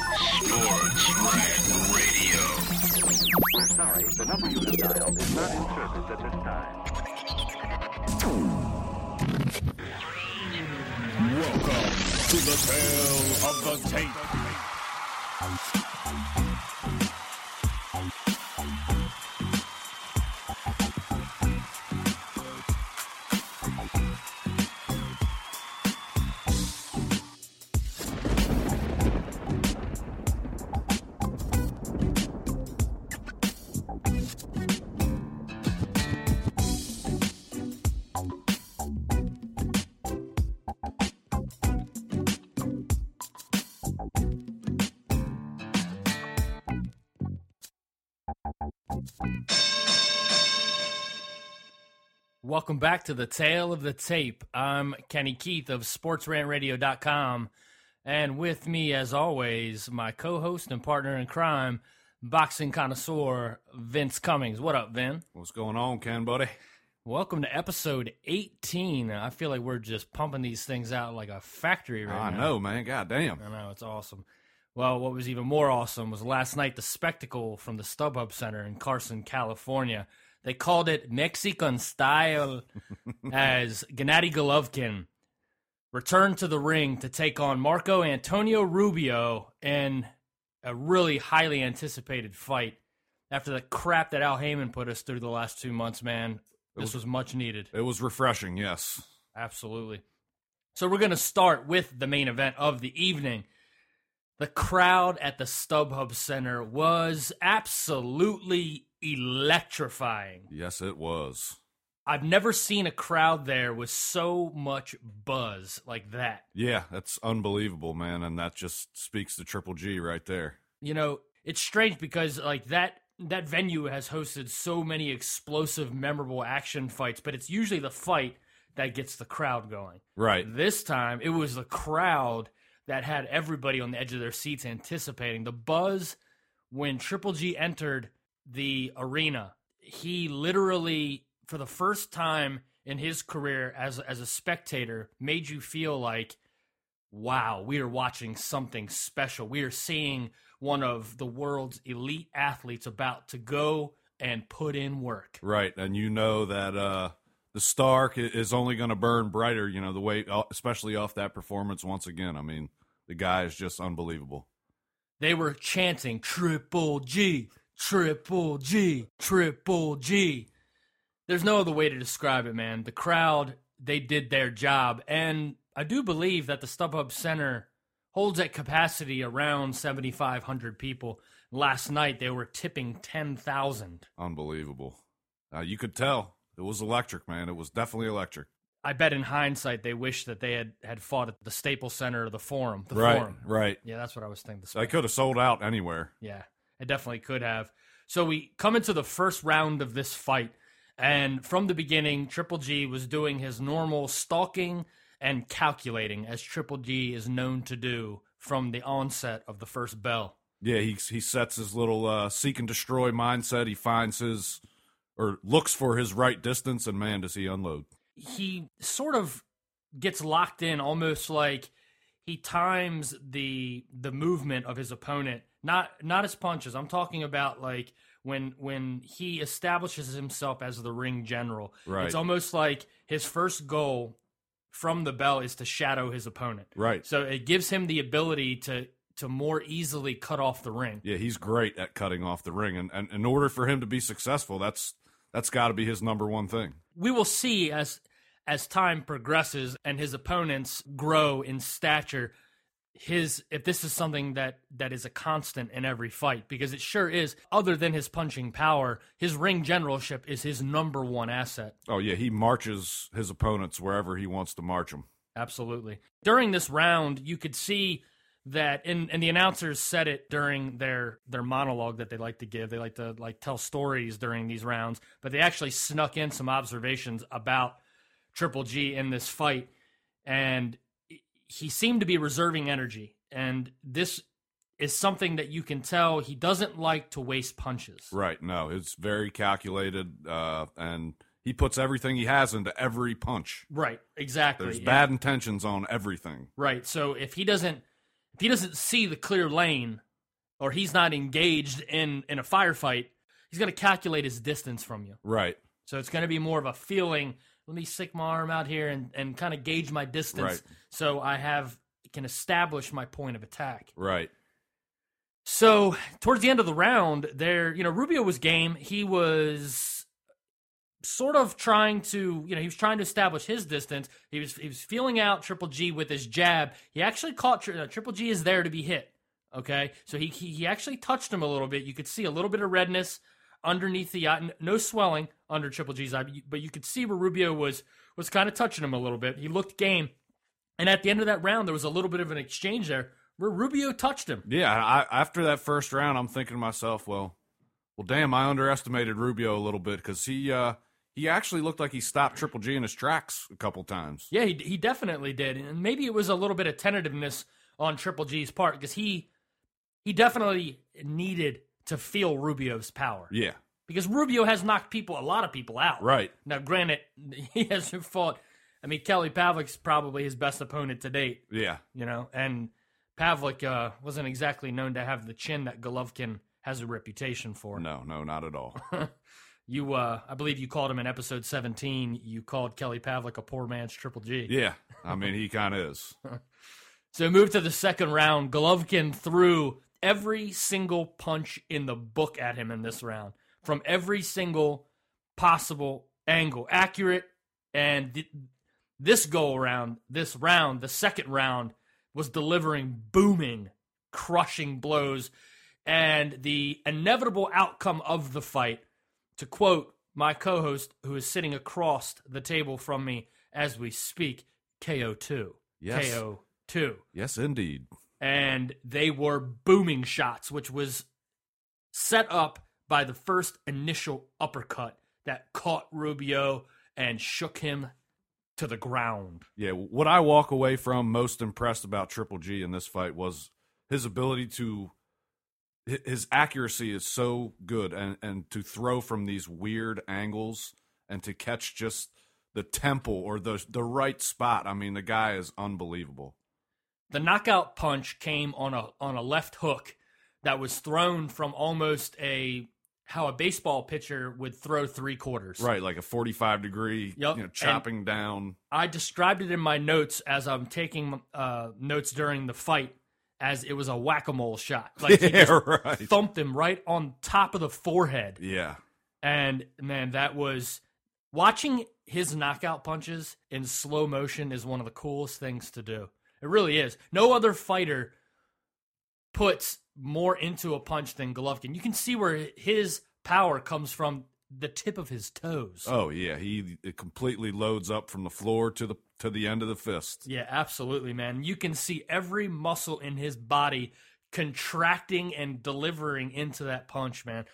Sports Rant Radio. We're sorry, the number you have dialed is not in service at this time. Welcome to the tale of the tape. Welcome back to the Tale of the Tape. I'm Kenny Keith of SportsRantRadio.com. And with me, as always, my co host and partner in crime, boxing connoisseur Vince Cummings. What up, Vin? What's going on, Ken, buddy? Welcome to episode 18. I feel like we're just pumping these things out like a factory right I now. know, man. God damn. I know, it's awesome. Well, what was even more awesome was last night the spectacle from the StubHub Center in Carson, California. They called it Mexican style as Gennady Golovkin returned to the ring to take on Marco Antonio Rubio in a really highly anticipated fight. After the crap that Al Haymon put us through the last two months, man, this was much needed. It was refreshing, yes. Absolutely. So we're going to start with the main event of the evening. The crowd at the StubHub Center was absolutely electrifying. Yes, it was. I've never seen a crowd there with so much buzz like that. Yeah, that's unbelievable, man. And that just speaks to Triple G right there. You know, it's strange because like that that venue has hosted so many explosive, memorable action fights, but it's usually the fight that gets the crowd going. Right. This time, it was the crowd that had everybody on the edge of their seats anticipating the buzz when Triple G entered the arena. He literally, for the first time in his career as as a spectator, made you feel like, wow, we are watching something special. We are seeing one of the world's elite athletes about to go and put in work. Right. And you know that uh, the star is only going to burn brighter, you know, the way, uh, especially off that performance once again. I mean, the guy is just unbelievable. They were chanting Triple G, Triple G, Triple G. There's no other way to describe it, man. The crowd, they did their job. And I do believe that the StubHub Center holds at capacity around 7,500 people. Last night, they were tipping 10,000. Unbelievable. Uh, you could tell it was electric, man. It was definitely electric. I bet in hindsight, they wish that they had, had fought at the Staples Center or the Forum. The right. Forum. Right. Yeah, that's what I was thinking. The So could have sold out anywhere. Yeah, it definitely could have. So we come into the first round of this fight, and from the beginning, Triple G was doing his normal stalking and calculating, as Triple G is known to do from the onset of the first bell. Yeah, he he sets his little uh, seek and destroy mindset. He finds his or looks for his right distance, and man, does he unload. He sort of gets locked in, almost like he times the the movement of his opponent, not not his punches. I'm talking about like when when he establishes himself as the ring general. Right. It's almost like his first goal from the bell is to shadow his opponent. Right. So it gives him the ability to to more easily cut off the ring. Yeah, he's great at cutting off the ring, and, and in order for him to be successful, that's that's got to be his number one thing. We will see as as time progresses and his opponents grow in stature his if this is something that that is a constant in every fight because it sure is other than his punching power his ring generalship is his number one asset Oh yeah, he marches his opponents wherever he wants to march them. Absolutely. During this round, you could see that and, and the announcers said it during their their monologue that they like to give. They like to like tell stories during these rounds, but they actually snuck in some observations about Triple G in this fight and he seemed to be reserving energy and this is something that you can tell he doesn't like to waste punches. Right? No, it's very calculated, uh, and he puts everything he has into every punch. Right, exactly. There's yeah. bad intentions on everything. Right. So if he doesn't if if he doesn't see the clear lane or he's not engaged in in a firefight, he's going to calculate his distance from you. Right. So it's going to be more of a feeling. Let me stick my arm out here and, and kind of gauge my distance, Right. so I have can establish my point of attack. Right. So towards the end of the round, there, you know, Rubio was game. He was sort of trying to, you know, he was trying to establish his distance. He was he was feeling out Triple G with his jab. He actually caught uh, Triple G is there to be hit. Okay, so he, he he actually touched him a little bit. You could see a little bit of redness underneath the eye, no swelling under Triple G's eye, but you- could see where Rubio was was kind of touching him a little bit. He looked game, and at the end of that round, there was a little bit of an exchange there where Rubio touched him. Yeah. I, after that first round, I'm thinking to myself, well, well, damn, I underestimated Rubio a little bit because he uh, he actually looked like he stopped Triple G in his tracks a couple times. Yeah, he, he definitely did, and maybe it was a little bit of tentativeness on Triple G's part because he he definitely needed to feel Rubio's power Yeah. Because Rubio has knocked people, a lot of people out. Right. now, granted, he hasn't fought. I mean, Kelly Pavlik's probably his best opponent to date. Yeah. You know, and Pavlik uh, wasn't exactly known to have the chin that Golovkin has a reputation for. No, no, not at all. You, uh, I believe you called him in episode 17. You called Kelly Pavlik a poor man's Triple G. yeah. I mean, he kind of is. So move to the second round. Golovkin threw every single punch in the book at him in this round from every single possible angle. Accurate. And th- this go around, this round, the second round, was delivering booming, crushing blows. And the inevitable outcome of the fight, to quote my co host, who is sitting across the table from me as we speak, KO2. Yes. KO2 Yes, indeed. and they were booming shots, which was set up by the first initial uppercut that caught Rubio and shook him to the ground. Yeah, what I walk away from most impressed about Triple G in this fight was his ability to his accuracy is so good and and to throw from these weird angles and to catch just the temple or the the right spot. I mean, the guy is unbelievable. The knockout punch came on a on a left hook that was thrown from almost a how a baseball pitcher would throw three quarters. Right, like a 45 degree, Yep, you know, and- chopping down. I described it in my notes as I'm taking uh, notes during the fight as it was a whack a mole shot. Like yeah, right. thumped him right on top of the forehead. Yeah. And man, that was watching his knockout punches in slow motion is one of the coolest things to do. It really is. No other fighter puts more into a punch than Golovkin. You can see where his power comes from the tip of his toes. Oh yeah, he it completely loads up from the floor to the to the end of the fist. Yeah, absolutely, man. You can see every muscle in his body contracting and delivering into that punch, man.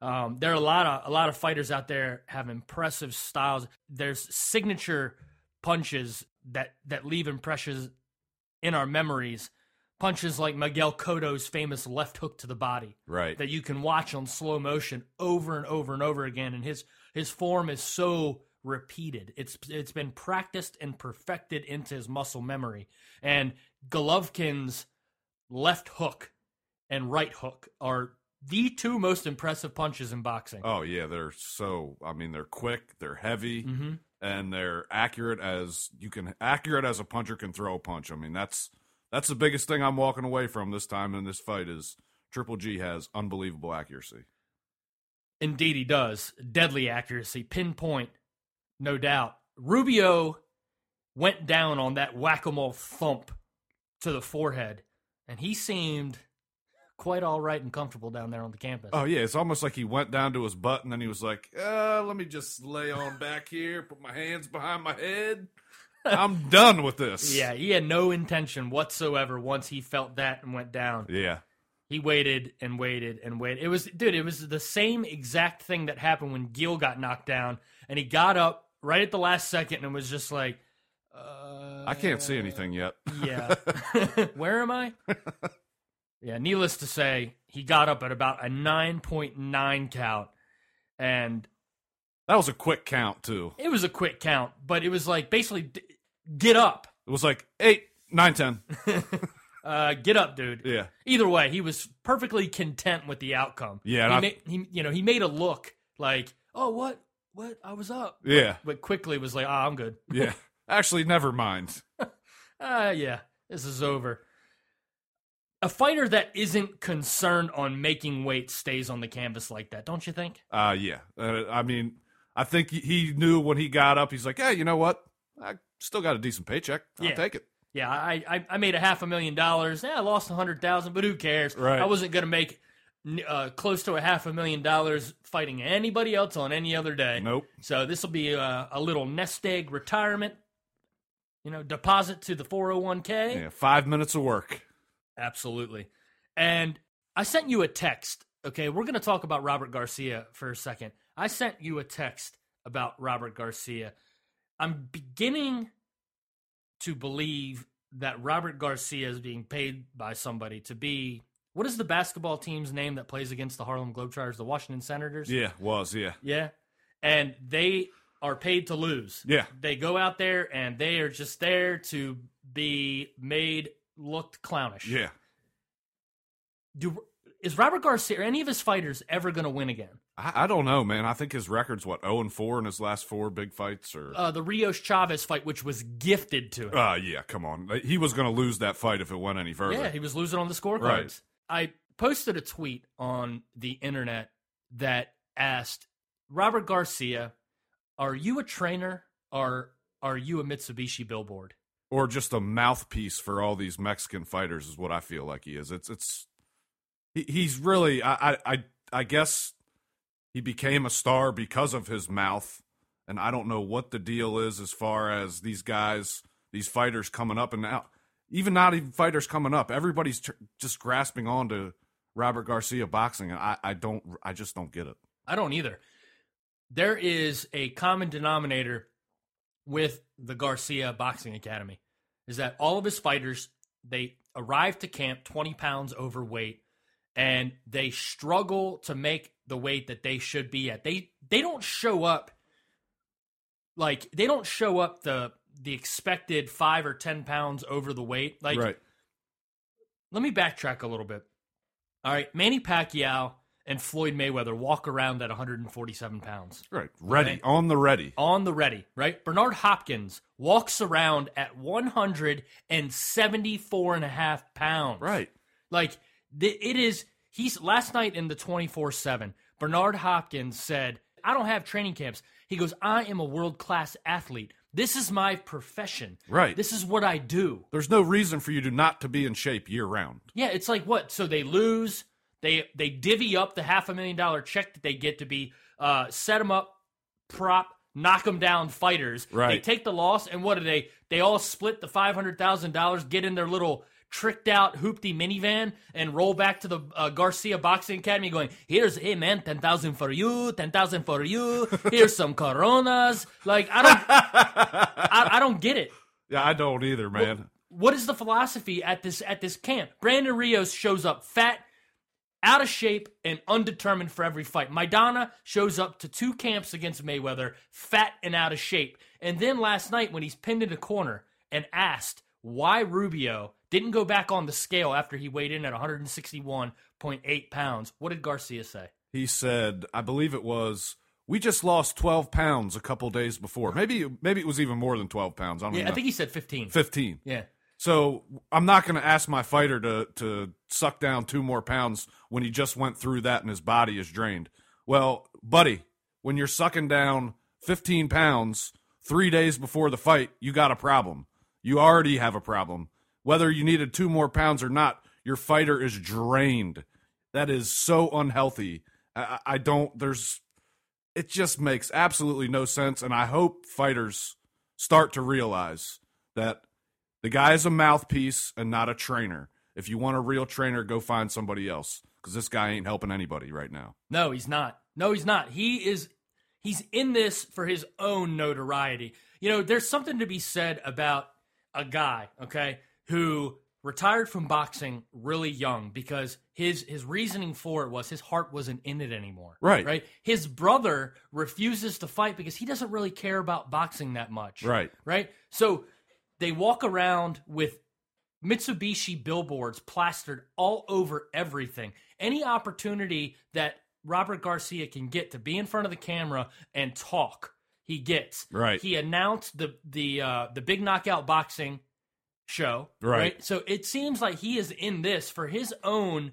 Um, there are a lot of a lot of fighters out there have impressive styles. There's signature punches that that leave impressions in our memories. Punches like Miguel Cotto's famous left hook to the body Right. that you can watch on slow motion over and over and over again and his his form is so repeated it's it's been practiced and perfected into his muscle memory and Golovkin's left hook and right hook are the two most impressive punches in boxing Oh yeah, they're so. I mean, they're quick, they're heavy, Mhm. and they're accurate as you can. Accurate as a puncher can throw a punch. I mean, that's that's the biggest thing I'm walking away from this time in this fight is Triple G has unbelievable accuracy. Indeed, he does. Deadly accuracy, pinpoint, no doubt. Rubio went down on that whack a mole thump to the forehead, and he seemed quite all right and comfortable down there on the campus. Oh yeah, it's almost like he went down to his butt and then he was like, uh, "Let me just lay on back here, put my hands behind my head. I'm done with this." yeah, he had no intention whatsoever once he felt that and went down. yeah, He waited and waited and waited. It was, dude, it was the same exact thing that happened when Gil got knocked down, and he got up right at the last second and was just like, uh, I can't see anything yet. Yeah. Where am I? yeah, needless to say, he got up at about a 9.9 count. And That was a quick count too. it was a quick count, but it was like basically get up. It was like eight, nine, ten. uh, get up, dude. Yeah. Either way, he was perfectly content with the outcome. Yeah, he, I- made, he you know he made a look like, oh, what, what? I was up. Yeah. But quickly was like, oh, I'm good. Yeah. Actually, never mind. Ah, yeah, this is over. A fighter that isn't concerned on making weight stays on the canvas like that, don't you think? Uh, yeah. Uh, I mean, I think he knew when he got up. He's like, hey, you know what? I still got a decent paycheck. I'll Yeah. take it. Yeah, I, I I made a half a million dollars. Yeah, I lost a hundred thousand, but who cares? Right. I wasn't gonna make uh, close to a half a million dollars fighting anybody else on any other day. Nope. So this will be a, a little nest egg retirement. You know, deposit to the four hundred one k. Yeah. Five minutes of work. Absolutely. And I sent you a text. Okay, we're going to talk about Robert Garcia for a second. I sent you a text about Robert Garcia. I'm beginning to believe that Robert Garcia is being paid by somebody to be what is the basketball team's name that plays against the Harlem Globetrotters, the Washington Senators? Yeah. Was. Yeah. Yeah. And they are paid to lose. Yeah. They go out there and they are just there to be made looked clownish. Yeah. Do is Robert Garcia or any of his fighters ever going to win again? I, I don't know, man. I think his record's what zero and four in his last four big fights, or Uh, the Rios Chavez fight, which was gifted to him. uh, yeah. Come on, he was going to lose that fight if it went any further. yeah, he was losing on the scorecards. Right. I posted a tweet on the internet that asked Robert Garcia, "Are you a trainer or are you a Mitsubishi billboard?" or just a mouthpiece for all these Mexican fighters is what I feel like he is. It's it's he, he's really I, I I guess he became a star because of his mouth, and I don't know what the deal is as far as these guys, these fighters coming up and now. Even not even fighters coming up, everybody's tr- just grasping on to Robert Garcia boxing, and I, I don't, I just don't get it. I don't either. There is a common denominator with the Garcia Boxing Academy is that all of his fighters they arrive to camp 20 pounds overweight and they struggle to make the weight that they should be at. They they don't show up like they don't show up the the expected 5 or 10 pounds over the weight. Like right? let me backtrack a little bit. All right, Manny Pacquiao and Floyd Mayweather walk around at 147 pounds Right, ready Okay. on the ready. on the ready, right? Bernard Hopkins walks around at 174 and a half pounds. Right, Like it is he's last night in the 24/7 Bernard Hopkins said, "I don't have training camps." He goes, "I am a world-class athlete. This is my profession. Right. This is what I do." there's no reason for you to not to be in shape year round. Yeah, it's like what? So they lose, they they divvy up the half a million dollar check that they get to be uh set them up, prop, knock them down fighters. Right. They take the loss, and what do they? They all split the five hundred thousand dollars, get in their little tricked out hoopty minivan, and roll back to the uh, Garcia Boxing Academy, going, "Here's hey man, ten thousand for you, ten thousand for you. Here's some Coronas." Like I don't, I, I don't get it. Yeah, I don't either, man. What is the philosophy at this at this camp? Brandon Rios shows up fat, out of shape, and undetermined for every fight. Maidana shows up to two camps against Mayweather, fat and out of shape. And then last night, when he's pinned in a corner and asked why Rubio didn't go back on the scale after he weighed in at 161.8 pounds, what did Garcia say? he said, I believe it was, we just lost 12 pounds a couple days before. Maybe maybe it was even more than 12 pounds. I don't Yeah, even I think he said 15. 15. Yeah. So I'm not going to ask my fighter to, to suck down two more pounds when he just went through that and his body is drained. Well, buddy, when you're sucking down 15 pounds three days before the fight, you got a problem. You already have a problem. Whether you needed two more pounds or not, your fighter is drained. That is so unhealthy. I, I don't, there's, it just makes absolutely no sense. And I hope fighters start to realize that the guy is a mouthpiece and not a trainer. If you want a real trainer, go find somebody else because this guy ain't helping anybody right now. No, he's not. No, he's not. He is he's in this for his own notoriety. You know, there's something to be said about a guy, okay, who retired from boxing really young because his his reasoning for it was his heart wasn't in it anymore. Right. Right? His brother refuses to fight because he doesn't really care about boxing that much. Right. Right? So they walk around with Mitsubishi billboards plastered all over everything. Any opportunity that Robert Garcia can get to be in front of the camera and talk, he gets. Right. He announced the the uh, the big knockout boxing show. Right. So it seems like he is in this for his own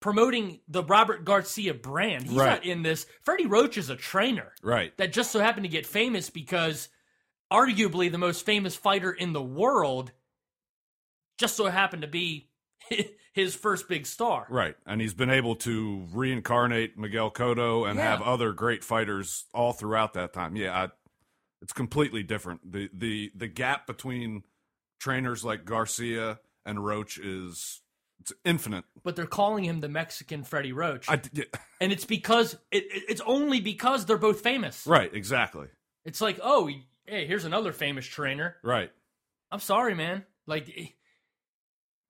promoting the Robert Garcia brand. He's Right. not in this. Freddie Roach is a trainer Right. that just so happened to get famous because arguably the most famous fighter in the world just so happened to be his first big star. Right. And he's been able to reincarnate Miguel Cotto and Yeah. have other great fighters all throughout that time. Yeah, I, it's completely different. The the the gap between trainers like Garcia and Roach is it's infinite. But they're calling him the Mexican Freddie Roach. I, yeah, and it's because it, it- it's only because they're both famous. right, exactly. It's like, oh, hey, here's another famous trainer. Right. I'm sorry, man. Like,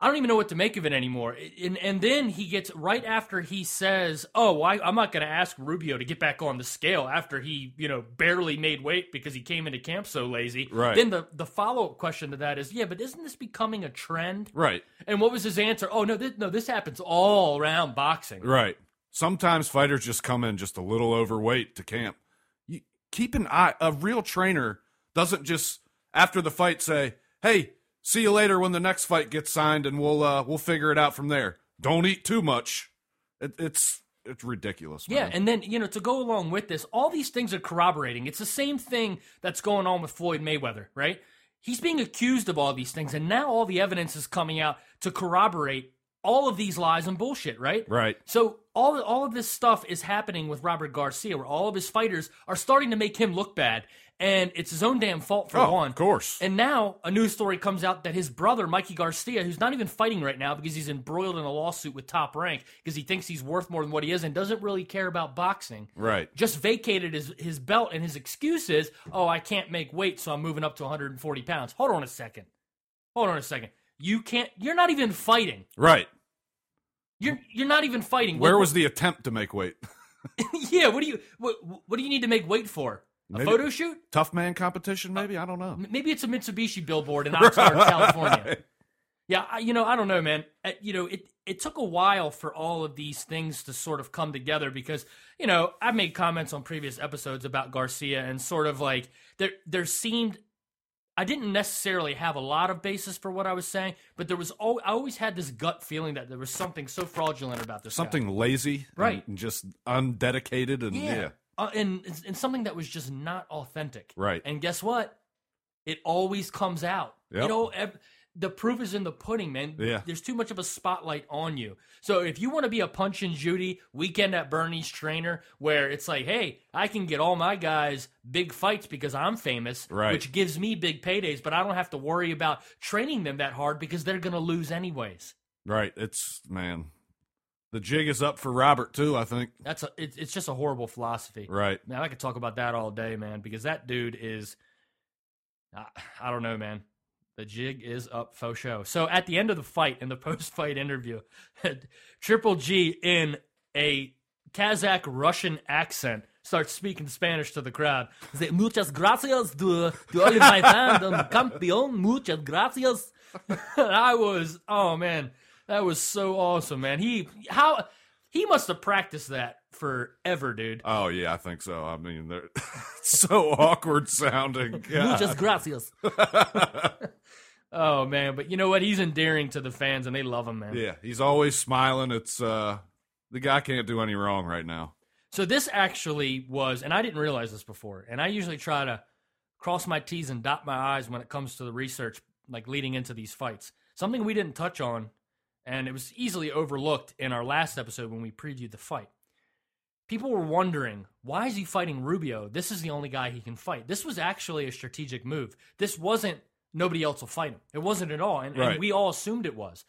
I don't even know what to make of it anymore. And and then he gets right after he says, "Oh, I, I'm not going to ask Rubio to get back on the scale after he, you know, barely made weight because he came into camp so lazy." Right. Then the the follow up question to that is, "Yeah, but isn't this becoming a trend?" Right. And what was his answer? Oh no, this, no, this happens all around boxing. Right. Sometimes fighters just come in just a little overweight to camp. You keep an eye. A real trainer doesn't just after the fight say, "Hey, see you later when the next fight gets signed, and we'll uh, we'll figure it out from there." Don't eat too much. It, it's it's ridiculous. Yeah, and then you know to go along with this, all these things are corroborating. It's the same thing that's going on with Floyd Mayweather, right? He's being accused of all these things, and now all the evidence is coming out to corroborate all of these lies and bullshit, right? right. So all all of this stuff is happening with Robert Garcia, where all of his fighters are starting to make him look bad, and it's his own damn fault for Oh, one. of course. And now a news story comes out that his brother, Mikey Garcia, who's not even fighting right now because he's embroiled in a lawsuit with Top Rank because he thinks he's worth more than what he is and doesn't really care about boxing. Right. Just vacated his, his belt, and his excuse is, oh, I can't make weight, so I'm moving up to 140 pounds. Hold on a second. Hold on a second. You can't, you're not even fighting. Right. You're, you're not even fighting. Where What- was the attempt to make weight? yeah, what do you, what, what do you need to make weight for? A Maybe- photo shoot? Tough man competition? Maybe I don't know. Maybe it's a Mitsubishi billboard in Oxnard, California. Yeah, I, you know, I don't know, man. Uh, you know, it it took a while for all of these things to sort of come together because, you know, I've made comments on previous episodes about Garcia and sort of like there there seemed I didn't necessarily have a lot of basis for what I was saying, but there was al- I always had this gut feeling that there was something so fraudulent about this guy. Something lazy, Right. And just undedicated, and yeah, Yeah. Uh, and and something that was just not authentic. Right. And guess what? It always comes out. Yep. You know, ev- the proof is in the pudding, man. Yeah. There's too much of a spotlight on you. So if you want to be a punch and Judy weekend at Bernie's trainer, where it's like, hey, I can get all my guys big fights because I'm famous, Right. which gives me big paydays, but I don't have to worry about training them that hard because they're going to lose anyways. right. It's man, the jig is up for Robert too. I think. That's a, it's it's just a horrible philosophy. Right. Man, I could talk about that all day, man, because that dude is. I, I don't know, man. The jig is up faux show. So at the end of the fight, in the post fight interview, Triple G in a Kazakh Russian accent starts speaking Spanish to the crowd. Like, Muchas gracias to, to all of my fans, campeón, muchas gracias. I was, oh man, that was so awesome, man. He, how, he must have practiced that forever, dude. Oh yeah, I think so. I mean, they're so awkward sounding. God. Muchas gracias. oh man, but you know what? He's endearing to the fans, and they love him, man. yeah, he's always smiling. It's uh, the guy can't do any wrong right now. So this actually was, and I didn't realize this before. And I usually try to cross my T's and dot my I's when it comes to the research, like leading into these fights. Something we didn't touch on, and it was easily overlooked in our last episode when we previewed the fight. People were wondering why is he fighting Rubio? This is the only guy he can fight. This was actually a strategic move. This wasn't nobody else will fight him. It wasn't at all, and, and we all assumed it was.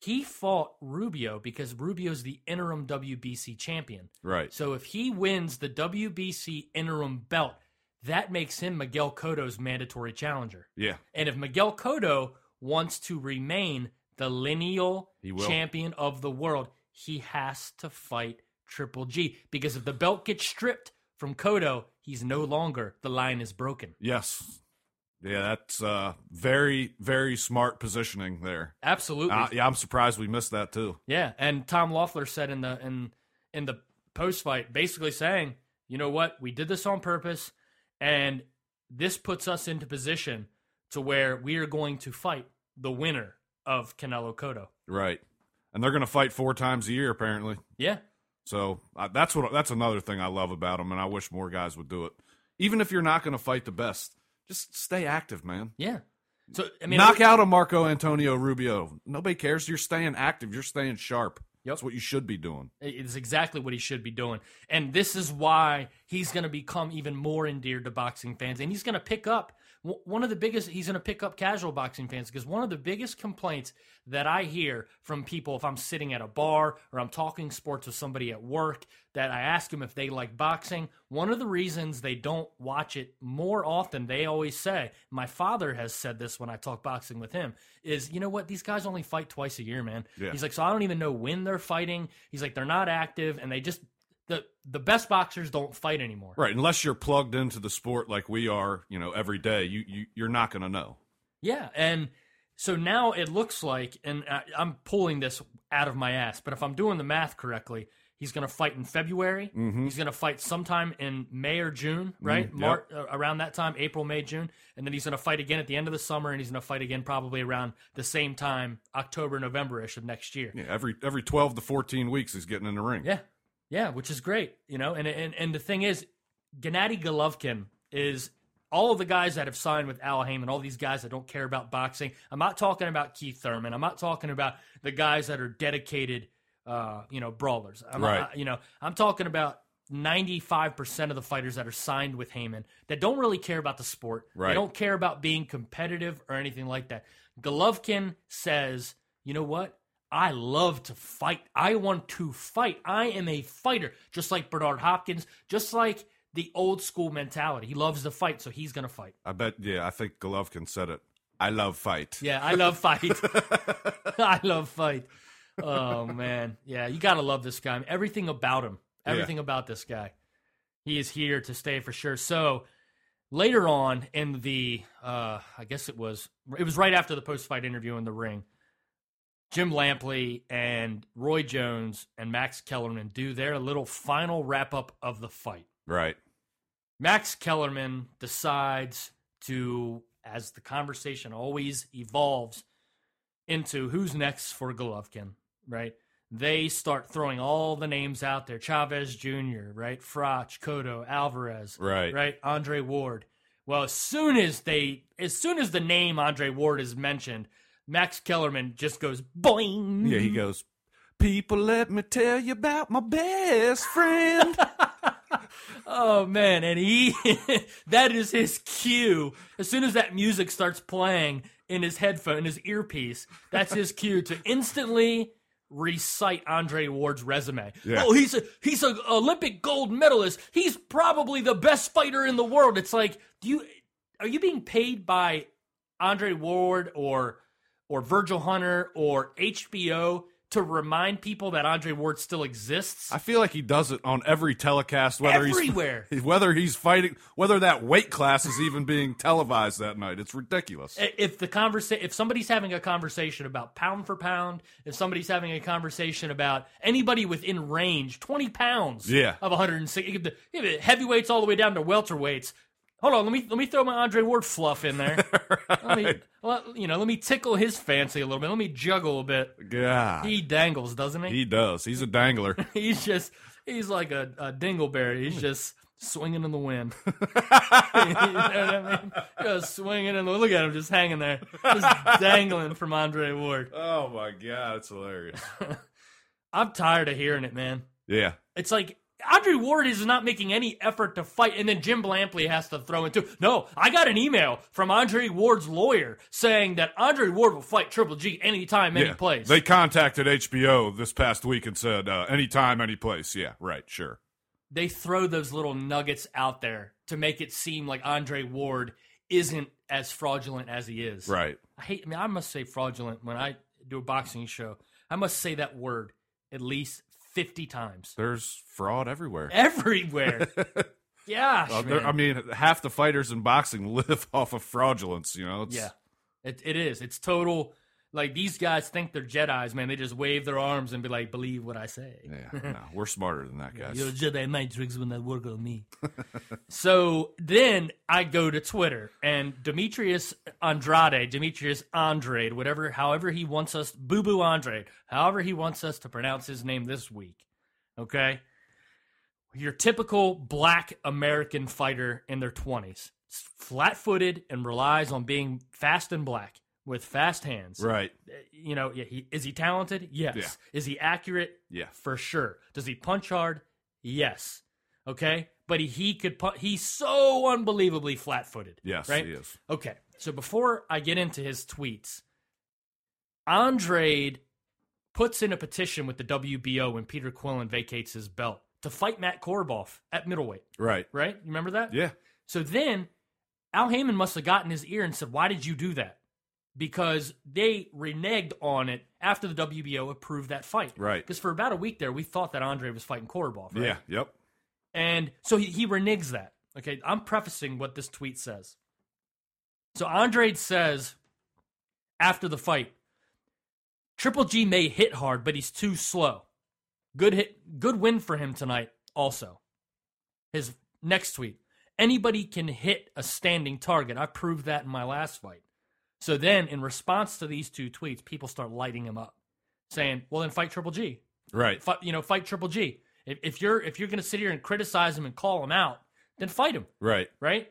He fought Rubio because Rubio's the interim WBC champion. Right. So if he wins the WBC interim belt, that makes him Miguel Cotto's mandatory challenger. Yeah. And if Miguel Cotto wants to remain the lineal champion of the world, he has to fight Triple G. Because if the belt gets stripped from Cotto, he's no longer the line is broken. Yes. Yeah, that's uh, very, very smart positioning there. Absolutely. Uh, yeah, I'm surprised we missed that too. Yeah, and Tom Loeffler said in the in in the post fight, basically saying, you know what, we did this on purpose, and this puts us into position to where we are going to fight the winner of Canelo Cotto. Right, and they're going to fight four times a year apparently. Yeah, So uh, that's what that's another thing I love about them, and I wish more guys would do it. Even if you're not going to fight the best, just stay active, man. yeah. So I mean, Knock out a Marco Antonio Rubio. Nobody cares. You're staying active. You're staying sharp. Yep. That's what you should be doing. It's exactly what he should be doing. And this is why he's going to become even more endeared to boxing fans. And he's going to pick up one of the biggest, he's going to pick up casual boxing fans because one of the biggest complaints that I hear from people if I'm sitting at a bar or I'm talking sports with somebody at work that I ask them if they like boxing, one of the reasons they don't watch it more often, they always say, my father has said this when I talk boxing with him, is, you know what, these guys only fight twice a year, man. Yeah. He's like, so I don't even know when they're fighting. He's like, they're not active and they just, the, the best boxers don't fight anymore. Right, unless you're plugged into the sport like we are, you know, every day, you, you you're not going to know. Yeah, and so now it looks like, and I, I'm pulling this out of my ass, but if I'm doing the math correctly, he's going to fight in February. He's going to fight sometime in May or June, right? Mm-hmm. Mar- uh, around that time, April, May, June, and then he's going to fight again at the end of the summer, and he's going to fight again probably around the same time, October, November ish of next year. Yeah, every every 12 to 14 weeks he's getting in the ring. Yeah, yeah, which is great, you know. And and and the thing is, Gennady Golovkin is all of the guys that have signed with Al Haymon, all these guys that don't care about boxing. I'm not talking about Keith Thurman. I'm not talking about the guys that are dedicated, uh, you know, brawlers. I'm Right. Not, you know, I'm talking about. 95% of the fighters that are signed with Haymon that don't really care about the sport. They Right. don't care about being competitive or anything like that. Golovkin says, you know what? I love to fight. I want to fight. I am a fighter, just like Bernard Hopkins, just like the old school mentality. He loves to fight, so he's going to fight. I bet yeah, I think Golovkin said it. I love fight. Yeah, I love fight. I love fight. Oh man, yeah, you gotta love this guy. Everything about him, everything about this guy. He is here to stay for sure. So later on in the, uh, I guess it was, it was right after the post-fight interview in the ring. Jim Lampley and Roy Jones and Max Kellerman do their little final wrap up of the fight. Right. Max Kellerman decides to, as the conversation always evolves into who's next for Golovkin, right? They start throwing all the names out there Chavez Jr., right? Froch, Cotto, Alvarez, Right. right? Andre Ward. Well, as soon as they, as soon as the name Andre Ward is mentioned, Max Kellerman just goes boing. Yeah, he goes, People, let me tell you about my best friend. Oh man, and he that is his cue. As soon as that music starts playing in his headphone, in his earpiece, that's his cue to instantly recite Andre Ward's resume. Yeah. Oh, he's a he's an Olympic gold medalist. He's probably the best fighter in the world. It's like, do you are you being paid by Andre Ward or or Virgil Hunter or HBO to remind people that Andre Ward still exists? I feel like he does it on every telecast, whether Everywhere. he's whether he's fighting, whether that weight class is even being televised that night. It's ridiculous. if the conversation if somebody's having a conversation about pound for pound if somebody's having a conversation about anybody within range 20 pounds Yeah. of 160 you the- heavyweights all the way down to welterweights hold on let me let me throw my andre ward fluff in there. Let me let, you know let me tickle his fancy a little bit. Let me juggle a bit. God, he dangles doesn't he, he does. He's a dangler. he's just he's like a, a dingleberry. He's just swinging in the wind. You know what i mean? Just swinging in the look at him just hanging there. Just dangling from andre ward. Oh my God, it's hilarious. i'm tired of hearing it man. Yeah, it's like Andre Ward is not making any effort to fight, and then Jim Lampley has to throw in too. No, I got an email from Andre Ward's lawyer saying that Andre Ward will fight Triple G anytime, any yeah. place. They contacted HBO this past week and said, uh, anytime, any place. Yeah, right, sure. they throw those little nuggets out there to make it seem like Andre Ward isn't as fraudulent as he is. Right. I hate. I mean, I must say fraudulent when I do a boxing show. I must say that word at least fifty times. There's fraud everywhere. Everywhere. yeah. Uh. I mean, half the fighters in boxing live off of fraudulence. You know, it's, Yeah, it, it is. It's total. Like these guys think they're Jedi's, man. They just wave their arms and be like, "Believe what I say." yeah. No, we're smarter than that, guys. Your Jedi mind tricks when they work on me. so then I go to Twitter and Demetrius Andrade, Demetrius Andrade, whatever, however he wants us, Boo Boo Andrade, however he wants us to pronounce his name this week. Okay, your typical Black American fighter in their twenties, flat-footed and relies on being fast and black with fast hands Right? you know, yeah, he, is he talented? Yes. Yeah. Is he accurate? Yeah. for sure. Does he punch hard? Yes. Okay, but he, he could punch. He's so unbelievably flat-footed. Yes, right. he is. Okay, so before I get into his tweets, Andrade puts in a petition with the WBO when Peter Quillin vacates his belt to fight Matt Korobov at middleweight. Right? Right? You remember that? Yeah. So then Al Haymon must have gotten his ear and said, Why did you do that? Because they reneged on it after the WBO approved that fight. Right. Because for about a week there, we thought that Andre was fighting Korobov. Right? Yeah. Yep. And so he, he reneges that. Okay. I'm prefacing what this tweet says. So Andre says after the fight, Triple G may hit hard, but he's too slow. Good hit, good win for him tonight. Also, his next tweet: anybody can hit a standing target. I proved that in my last fight. So then, in response to these two tweets, people start lighting him up, saying, "Well, then fight Triple G. Right. Fight, you know, fight Triple G. If, if you're if you're going to sit here and criticize him and call him out, then fight him." Right. right?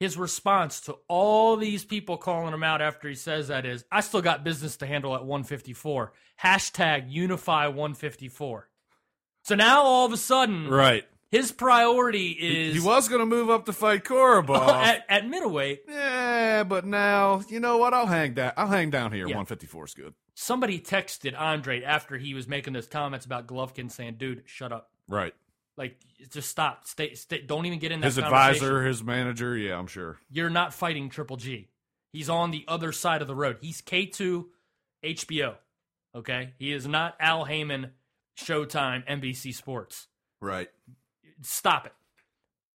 His response to all these people calling him out after he says that is, I still got business to handle at 154. Hashtag unify 154. So now all of a sudden, Right. His priority is he was going to move up to fight Korobov. Oh, at, at middleweight. yeah, but now you know what? I'll hang down. I'll hang down here. Yeah. 154 is good. Somebody texted Andre after he was making those comments about Golovkin saying, dude, shut up. Right. Like, just stop. Stay, stay. Don't even get in that His advisor, his manager. Yeah, I'm sure. you're not fighting Triple G. He's on the other side of the road. He's K2 HBO. Okay? He is not Al Haymon, Showtime, NBC Sports. Right. Stop it.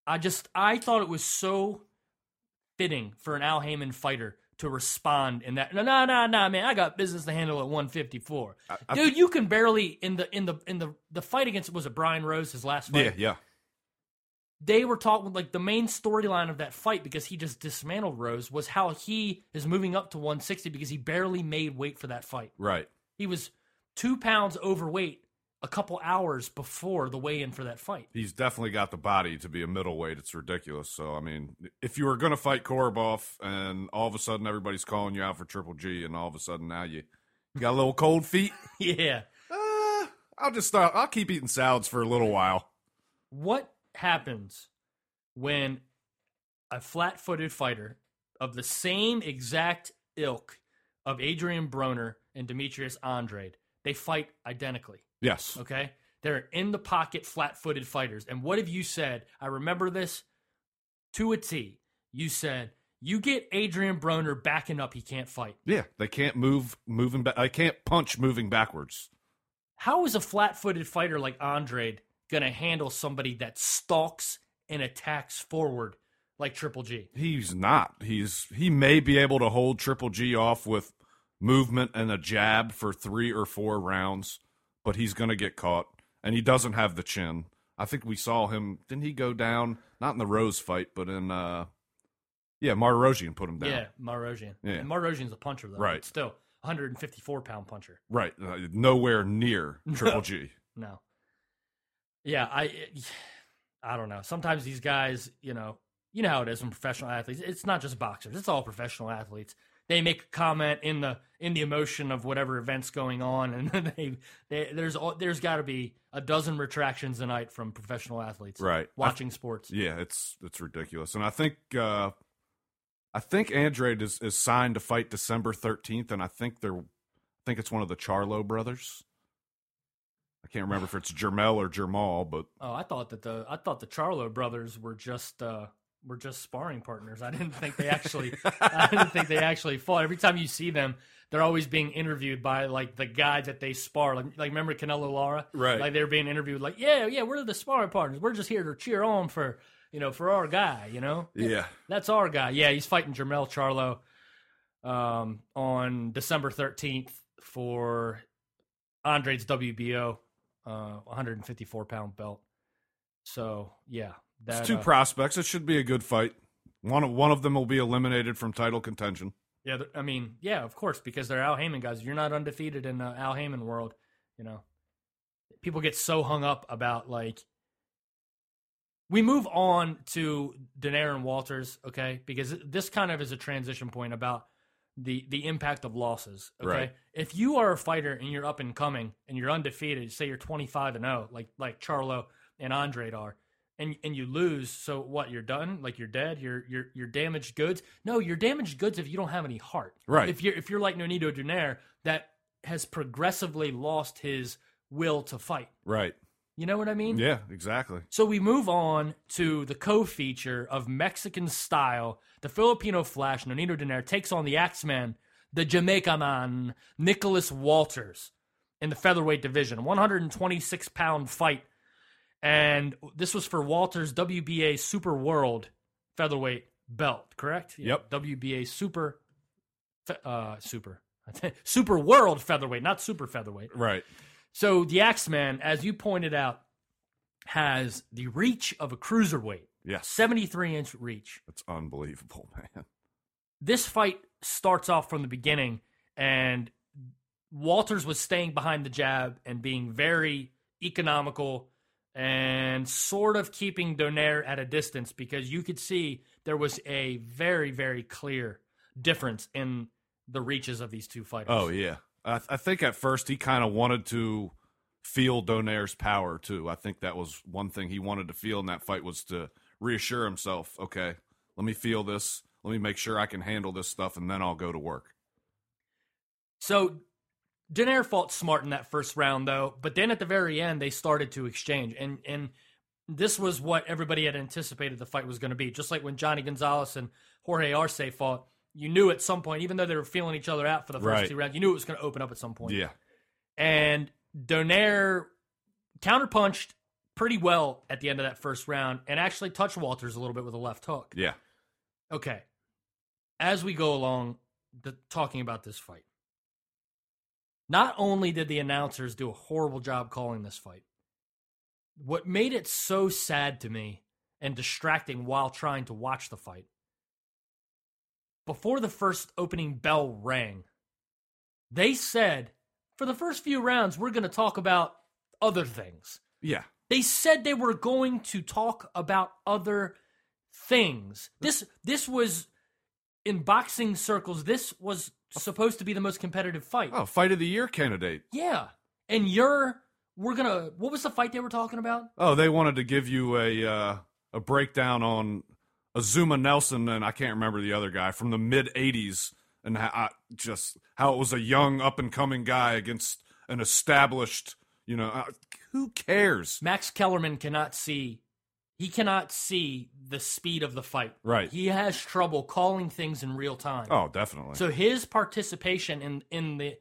I just, I thought it was so fitting for an Al Haymon fighter to respond in that. No, no, no, no, man. I got business to handle at 154. I- Dude, you can barely in the in the in the the fight against was it Brian Rose his last fight? Yeah. Yeah. they were talking like the main storyline of that fight because he just dismantled Rose was how he is moving up to 160 because he barely made weight for that fight. Right. He was two pounds overweight a couple hours before the weigh in for that fight. He's definitely got the body to be a middleweight. It's ridiculous. So I mean, if you were going to fight Korobov, and all of a sudden everybody's calling you out for Triple G, and all of a sudden now you, you got a little cold feet. Yeah. Uh, I'll just start. I'll keep eating salads for a little while. What happens when a flat footed fighter of the same exact ilk of Adrian Broner and Demetrius Andrade, they fight identically? Yes. Okay. They're in the pocket, flat footed fighters. And what have you said? I remember this to a T. You said, you get Adrian Broner backing up, he can't fight. Yeah, they can't move moving back. I can't punch moving backwards. How is a flat footed fighter like Andrade going to handle somebody that stalks and attacks forward like Triple G? He's not. He's he may be able to hold Triple G off with movement and a jab for three or four rounds, but he's going to get caught, and he doesn't have the chin. I think we saw him. Didn't he go down? Not in the Rose fight, but in uh, yeah, Martirosyan put him down. Yeah, Marosian. Yeah. Marosian's a puncher, though. Right. Still, 154 pound puncher. Right, uh, nowhere near Triple G. No. Yeah, I I don't know. Sometimes these guys, you know, you know how it is in professional athletes. It's not just boxers. It's all professional athletes. They make a comment in the in the emotion of whatever event's going on, and they, they there's there's got to be a dozen retractions a night from professional athletes. Right. Watching sports. Yeah, it's it's ridiculous, and I think uh, I think Andrade is, is signed to fight December thirteenth, and I think they're I think it's one of the Charlo brothers. I can't remember if it's Jermell or Jermall, but Oh, I thought that the I thought the Charlo brothers were just uh were just sparring partners. I didn't think they actually I didn't think they actually fought. Every time you see them, they're always being interviewed by like the guy that they spar. Like like remember Canelo Lara? Right. Like they're being interviewed like, Yeah, yeah, we're the sparring partners. We're just here to cheer on for you know, for our guy, you know? Yeah. That's our guy. Yeah, he's fighting Jermell Charlo um, on December 13th for Andre's WBO uh, 154 pound belt. So, yeah. That, It's two uh, prospects. It should be a good fight. One of one of them will be eliminated from title contention. Yeah, I mean, yeah, of course, because they're Al Haymon guys. You're not undefeated in the Al Haymon world, you know. People get so hung up about like. We move on to Donaire and Walters, okay, because this kind of is a transition point about the the impact of losses. Okay, Right. if you are a fighter and you're up and coming and you're undefeated, say you're 25 and 0, like like Charlo and Andre are, and and you lose, so what? You're done? Like you're dead? You're you're you're damaged goods? No, you're damaged goods if you don't have any heart. Right. If you're if you're like Nonito Donaire that has progressively lost his will to fight. Right. You know what I mean? Yeah, exactly. So we move on to the co-feature of Mexican style. The Filipino Flash, Nonito Donaire, takes on the Axeman, the Jamaica man, Nicholas Walters, in the featherweight division. 126 pound fight. And this was for Walters' WBA Super World featherweight belt, correct? Yep. WBA Super, uh, Super, Super World featherweight, not Super featherweight. Right. So the Axeman, as you pointed out, has the reach of a cruiserweight, Yes. 73 inch reach. That's unbelievable, man. This fight starts off from the beginning, and Walters was staying behind the jab and being very economical and sort of keeping Donaire at a distance because you could see there was a very, very clear difference in the reaches of these two fighters. Oh yeah. I, I think at first he kind of wanted to feel Donaire's power too. I think that was one thing he wanted to feel in that fight was to reassure himself. Okay, let me feel this. Let me make sure I can handle this stuff, and then I'll go to work. So Donaire fought smart in that first round, though. But then at the very end, they started to exchange, and and this was what everybody had anticipated the fight was going to be. Just like when Johnny Gonzalez and Jorge Arce fought, you knew at some point, even though they were feeling each other out for the first Right. two rounds, you knew it was going to open up at some point. Yeah. And Donaire counterpunched pretty well at the end of that first round, and actually touched Walters a little bit with a left hook. Yeah. Okay. As we go along, the, talking about this fight, not only did the announcers do a horrible job calling this fight, what made it so sad to me and distracting while trying to watch the fight, before the first opening bell rang, they said, for the first few rounds, we're going to talk about other things. Yeah. They said they were going to talk about other things. This this was in boxing circles. This was supposed to be the most competitive fight. Oh, fight of the year candidate. Yeah, and you're we're gonna. What was the fight they were talking about? Oh, they wanted to give you a uh, a breakdown on Azuma Nelson and I can't remember the other guy from the mid '80s and how, I, just how it was a young up and coming guy against an established. You know, uh, who cares? Max Kellerman cannot see. He cannot see the speed of the fight. Right. He has trouble calling things in real time. Oh, definitely. So his participation in in the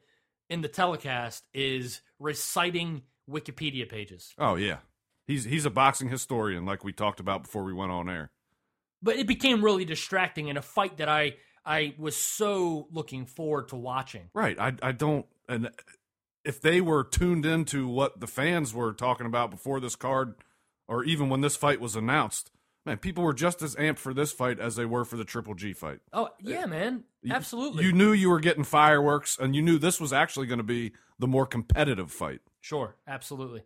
in the telecast is reciting Wikipedia pages. oh yeah, he's he's a boxing historian, like we talked about before we went on air. But it became really distracting in a fight that I I was so looking forward to watching. Right. I I don't and if they were tuned into what the fans were talking about before this card or even when this fight was announced, man, people were just as amped for this fight as they were for the Triple G fight. Oh yeah, man, You- absolutely. You knew you were getting fireworks and you knew this was actually going to be the more competitive fight. Sure, absolutely.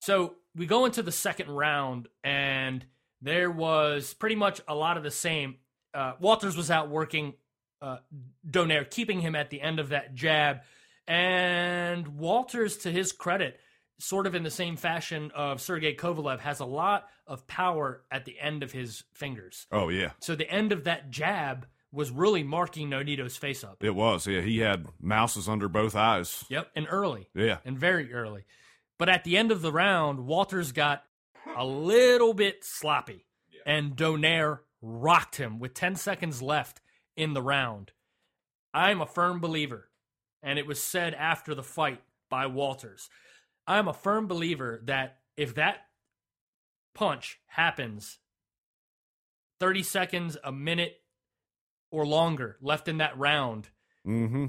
So we go into the second round, and there was pretty much a lot of the same. Uh, Walters was out working uh, Donaire, keeping him at the end of that jab. And Walters, to his credit, sort of in the same fashion of Sergey Kovalev, has a lot of power at the end of his fingers. Oh yeah. So the end of that jab was really marking Nonito's face up. It was. Yeah, he had mouses under both eyes. Yep, and early. Yeah. and very early. But at the end of the round, Walters got a little bit sloppy, and Donaire rocked him with 10 seconds left in the round. I'm a firm believer, and it was said after the fight by Walters. I'm a firm believer that if that punch happens 30 seconds, a minute or longer left in that round, Mm-hmm.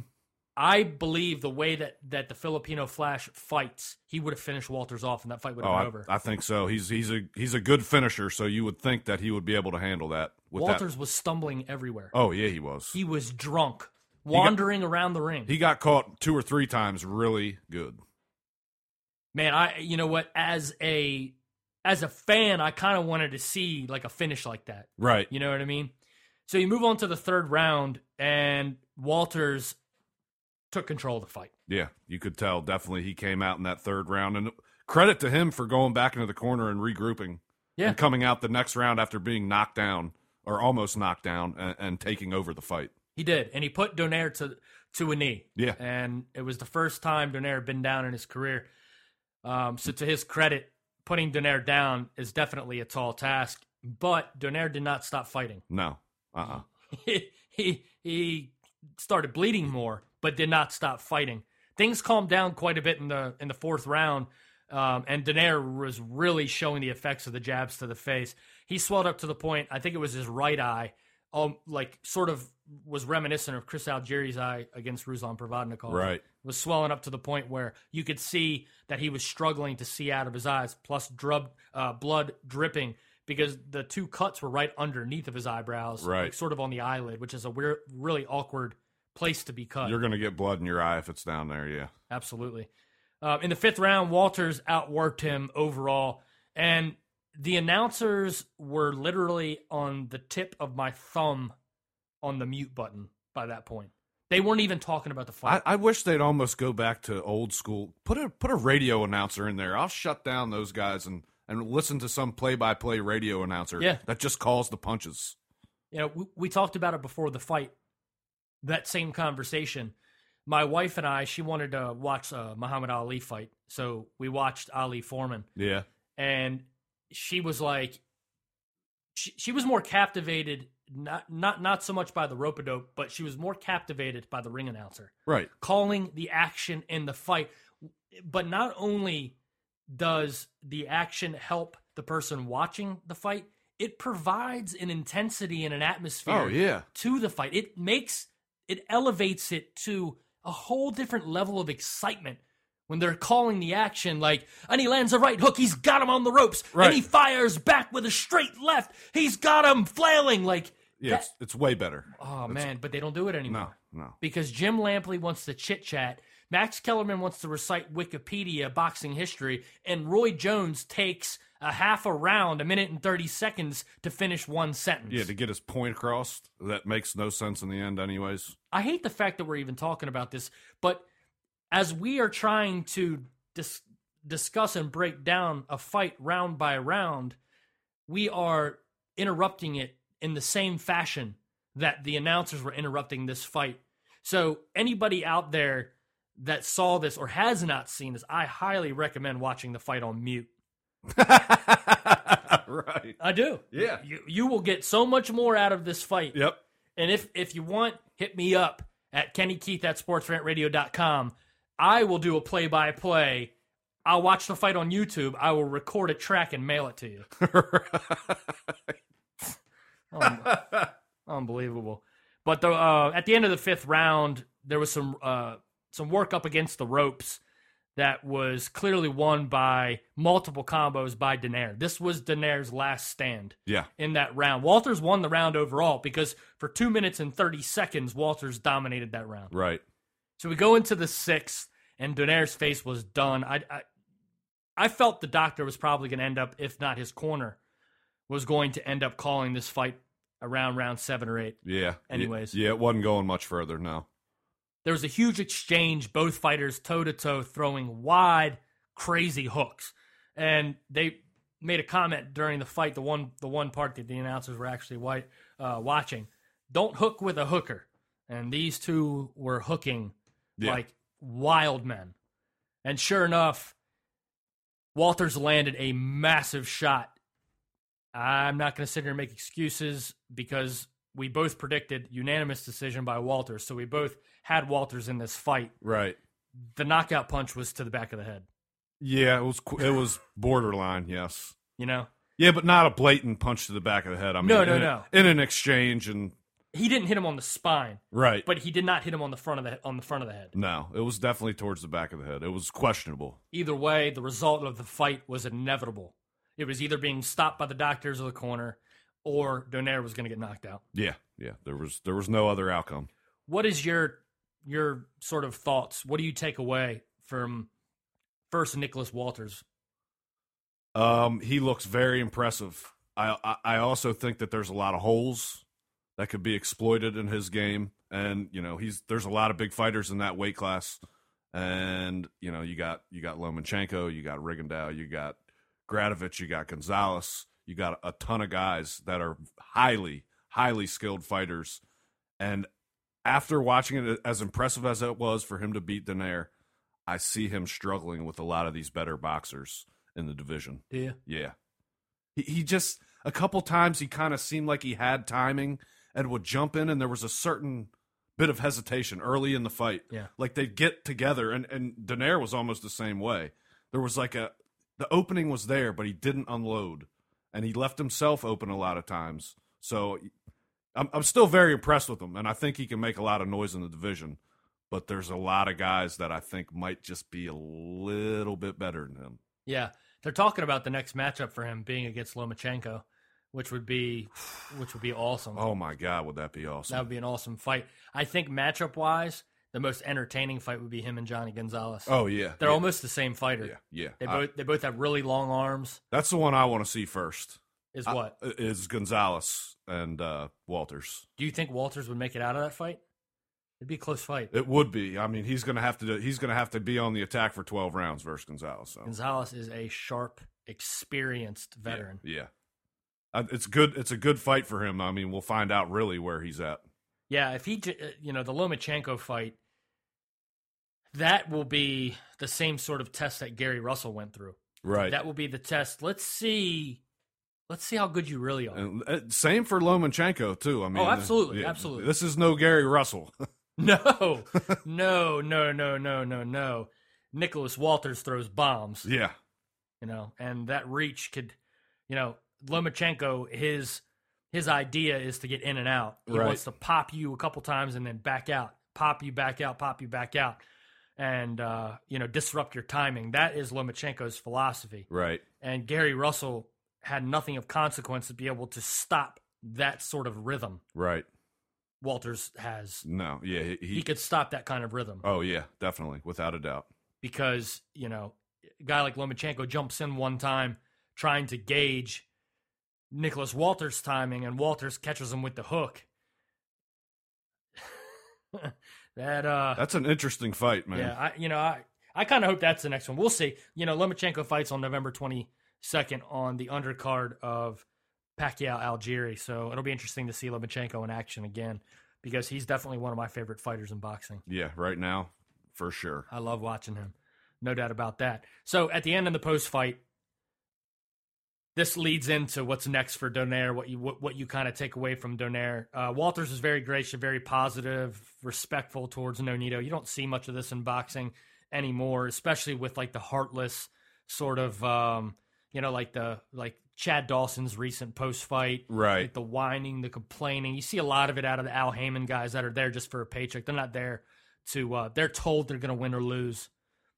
I believe the way that, that the Filipino Flash fights, he would have finished Walters off and that fight would Oh, been I, over. I think so. He's he's a he's a good finisher, so you would think that he would be able to handle that. With Walters that. was stumbling everywhere. Oh yeah, he was. He was drunk, wandering around the ring. He got caught two or three times really good. Man, I you know what? As a as a fan, I kind of wanted to see like a finish like that. Right. You know what I mean? So you move on to the third round, and Walters took control of the fight. Yeah, you could tell definitely he came out in that third round, and credit to him for going back into the corner and regrouping Yeah. and coming out the next round after being knocked down or almost knocked down and, and taking over the fight. He did, and he put Donaire to to a knee. Yeah. and it was the first time Donaire had been down in his career. Um, so to his credit, putting Donaire down is definitely a tall task. But Donaire did not stop fighting. No, uh, uh he he he started bleeding more, but did not stop fighting. Things calmed down quite a bit in the in the fourth round, um, and Donaire was really showing the effects of the jabs to the face. He swelled up to the point. I think it was his right eye, um, like sort of was reminiscent of Chris Algieri's eye against Ruslan Provodnikov. Right. was swelling up to the point where you could see that he was struggling to see out of his eyes, plus drub, uh, blood dripping because the two cuts were right underneath of his eyebrows, Right. like sort of on the eyelid, which is a weird, really awkward place to be cut. you're gonna get blood in your eye if it's down there. Yeah, Absolutely. Uh, in the fifth round, Walters outworked him overall, and the announcers were literally on the tip of my thumb on the mute button by that point. They weren't even talking about the fight. I, I wish they'd almost go back to old school. Put a put a radio announcer in there. I'll shut down those guys and and listen to some play by play radio announcer. Yeah. that just calls the punches. you know, we, we talked about it before the fight. That same conversation. My wife and I, she wanted to watch a Muhammad Ali fight, so we watched Ali Foreman, Yeah, and she was like, she, she was more captivated, not not not so much by the rope a dope, but she was more captivated by the ring announcer right. calling the action in the fight. But not only does the action help the person watching the fight, it provides an intensity and an atmosphere Oh yeah, to the fight. It makes it elevates it to a whole different level of excitement when they're calling the action like and he lands a right hook he's got him on the ropes Right. and he fires back with a straight left he's got him flailing like yeah. that- It's, it's way better. oh man but they don't do it anymore No, no. because Jim Lampley wants to chit chat, Max Kellerman wants to recite Wikipedia boxing history, and Roy Jones takes a half a round, a minute and 30 seconds to finish one sentence. Yeah, to get his point across, that makes no sense in the end, anyways. I hate the fact that we're even talking about this, but as we are trying to dis- discuss and break down a fight round by round, we are interrupting it in the same fashion that the announcers were interrupting this fight. So, anybody out there that saw this or has not seen this, I highly recommend watching the fight on mute. right. I do. Yeah. You, you will get so much more out of this fight. Yep. And if if you want, hit me up at Kenny Keith at sportsrantradio.com. I will do a play by play. I'll watch the fight on YouTube. I will record a track and mail it to you. Um, unbelievable. But the uh, at the end of the fifth round, there was some uh, some work up against the ropes that was clearly won by multiple combos by Donaire. This was Donaire's last stand Yeah. in that round. Walters won the round overall because for two minutes and 30 seconds, Walters dominated that round. Right. So we go into the sixth, and Donaire's face was done. I, I, I felt the doctor was probably going to end up, if not his corner, was going to end up calling this fight around round seven or eight. Yeah. Anyways. Yeah, it wasn't going much further. No. There was a huge exchange, both fighters toe to toe throwing wide, crazy hooks. And they made a comment during the fight, the one the one part that the announcers were actually white, uh, watching. Don't hook with a hooker. And these two were hooking Yeah. like wild men. And sure enough, Walters landed a massive shot. I'm not going to sit here and make excuses because we both predicted unanimous decision by Walters. So we both had Walters in this fight. Right. The knockout punch was to the back of the head. Yeah, it was it was borderline. Yes. You know, Yeah, but not a blatant punch to the back of the head. I mean, No, no, in, no. In an exchange and He didn't hit him on the spine, right. but he did not hit him on the front of the on the front of the head. no, it was definitely towards the back of the head. It was questionable. Either way, the result of the fight was inevitable. It was either being stopped by the doctors or the corner, or Donaire was going to get knocked out. Yeah, yeah. There was there was no other outcome. What is your your sort of thoughts? What do you take away from first Nicholas Walters? Um, he looks very impressive. I, I I also think that there's a lot of holes that could be exploited in his game, and you know he's there's a lot of big fighters in that weight class, and you know you got you got Lomachenko, you got Rigondeaux, you got Gradovich, you got Gonzalez, you got a ton of guys that are highly highly skilled fighters, and after watching it as impressive as it was for him to beat Donaire, I see him struggling with a lot of these better boxers in the division. Yeah. Yeah. He, he just, a couple times, he kind of seemed like he had timing and would jump in, and there was a certain bit of hesitation early in the fight. Yeah. Like they'd get together, and, and Donaire was almost the same way. There was like a, the opening was there, but he didn't unload, and he left himself open a lot of times. So I'm, I'm still very impressed with him, and I think he can make a lot of noise in the division. But there's a lot of guys that I think might just be a little bit better than him. Yeah, they're talking about the next matchup for him being against Lomachenko, which would be which would be awesome. Oh my God, would that be awesome? That would be an awesome fight. I think matchup wise, the most entertaining fight would be him and Johnny Gonzalez. oh yeah, They're yeah, almost the same fighter. yeah, yeah. They I- both they both have really long arms. that's the one I want to see first. Is I- what? is Gonzalez and uh, Walters? Do you think Walters would make it out of that fight? It'd be a close fight. It would be. I mean, he's gonna have to. Do, he's gonna have to be on the attack for twelve rounds versus Gonzalez. So. Gonzalez is a sharp, experienced veteran. Yeah. Uh, it's good. It's a good fight for him. I mean, we'll find out really where he's at. Yeah, if he, uh, you know, the Lomachenko fight, that will be the same sort of test that Gary Russell went through. Right. That will be the test. Let's see, let's see how good you really are. and, uh, same for Lomachenko too. I mean, Oh, absolutely, uh, absolutely. This is no Gary Russell. No, no, no, no, no, no, no. Nicholas Walters throws bombs, yeah, you know, and that reach could, you know, Lomachenko, his his idea is to get in and out. He Right. wants to pop you a couple times and then back out, pop you back out, pop you back out, and uh, you know, disrupt your timing. That is Lomachenko's philosophy. right. And Gary Russell had nothing of consequence to be able to stop that sort of rhythm. Right. Walters has. No. Yeah. He. He he could stop that kind of rhythm. oh yeah, definitely, without a doubt. because you know a guy like Lomachenko jumps in one time trying to gauge Nicholas Walters' timing, and Walters catches him with the hook. that uh, That's an interesting fight, man. yeah, I you know I I kind of hope that's the next one. We'll see. You know, Lomachenko fights on November twenty second on the undercard of Pacquiao Algieri, so it'll be interesting to see Lomachenko in action again because he's definitely one of my favorite fighters in boxing. Yeah, right now, for sure. I love watching him. No doubt about that. So at the end of the post fight, this leads into what's next for Donaire, what you what, what you kind of take away from Donaire. Uh, Walters is very gracious, very positive, respectful towards Nonito. You don't see much of this in boxing anymore, especially with like the heartless sort of um, you know, like the like Chad Dawson's recent post fight. Right. Like the whining, the complaining. You see a lot of it out of the Al Haymon guys that are there just for a paycheck. They're not there to. Uh, they're told they're going to win or lose.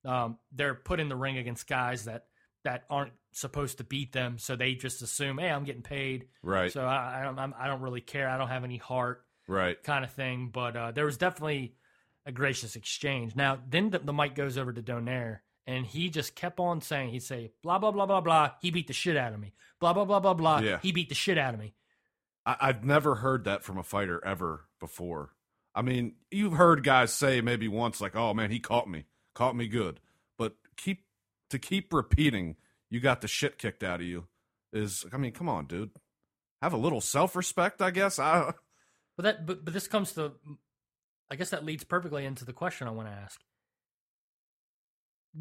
Um, they're put in the ring against guys that that aren't supposed to beat them, so they just assume, hey, I'm getting paid, Right. so I, I don't I'm, I don't really care. I don't have any heart, right. kind of thing. But uh, there was definitely a gracious exchange. Now, then the, the mic goes over to Donaire, and he just kept on saying, he'd say, blah blah blah blah blah. He beat the shit out of me. Blah blah blah blah blah. Yeah. He beat the shit out of me. I, I've never heard that from a fighter ever before. I mean, you've heard guys say maybe once, like, "Oh man, he caught me, caught me good," but keep to keep repeating, "You got the shit kicked out of you," is, I mean, come on, dude, have a little self respect, I guess. I But that but, but this comes to I guess that leads perfectly into the question I want to ask.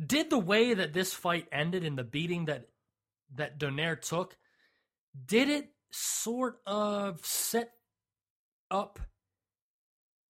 Did the way that this fight ended in the beating that that Donaire took, did it sort of set up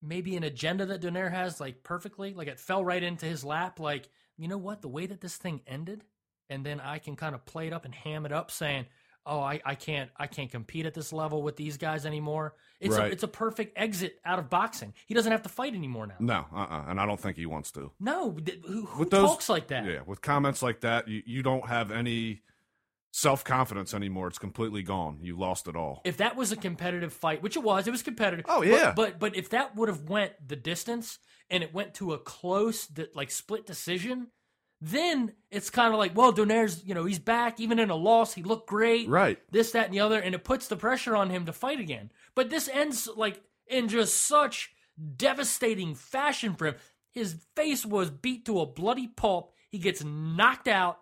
maybe an agenda that Donaire has like perfectly? Like it fell right into his lap like, you know what, the way that this thing ended, and then I can kind of play it up and ham it up saying, oh, I, I can't I can't compete at this level with these guys anymore. It's Right. a, it's a perfect exit out of boxing. He doesn't have to fight anymore now. No, uh, uh and I don't think he wants to. No, who, who With those- talks like that? Yeah, with comments like that, you, you don't have any self confidence anymore. It's completely gone. You lost it all. If that was a competitive fight, which it was, it was competitive. Oh, But- yeah. but but, if that would have went the distance and it went to a close di- like split decision, then it's kind of like, well, Donaire's you know he's back even in a loss. He looked great. Right. this, that, and the other, and it puts the pressure on him to fight again. But this ends like in just such devastating fashion for him. His face was beat to a bloody pulp. He gets knocked out,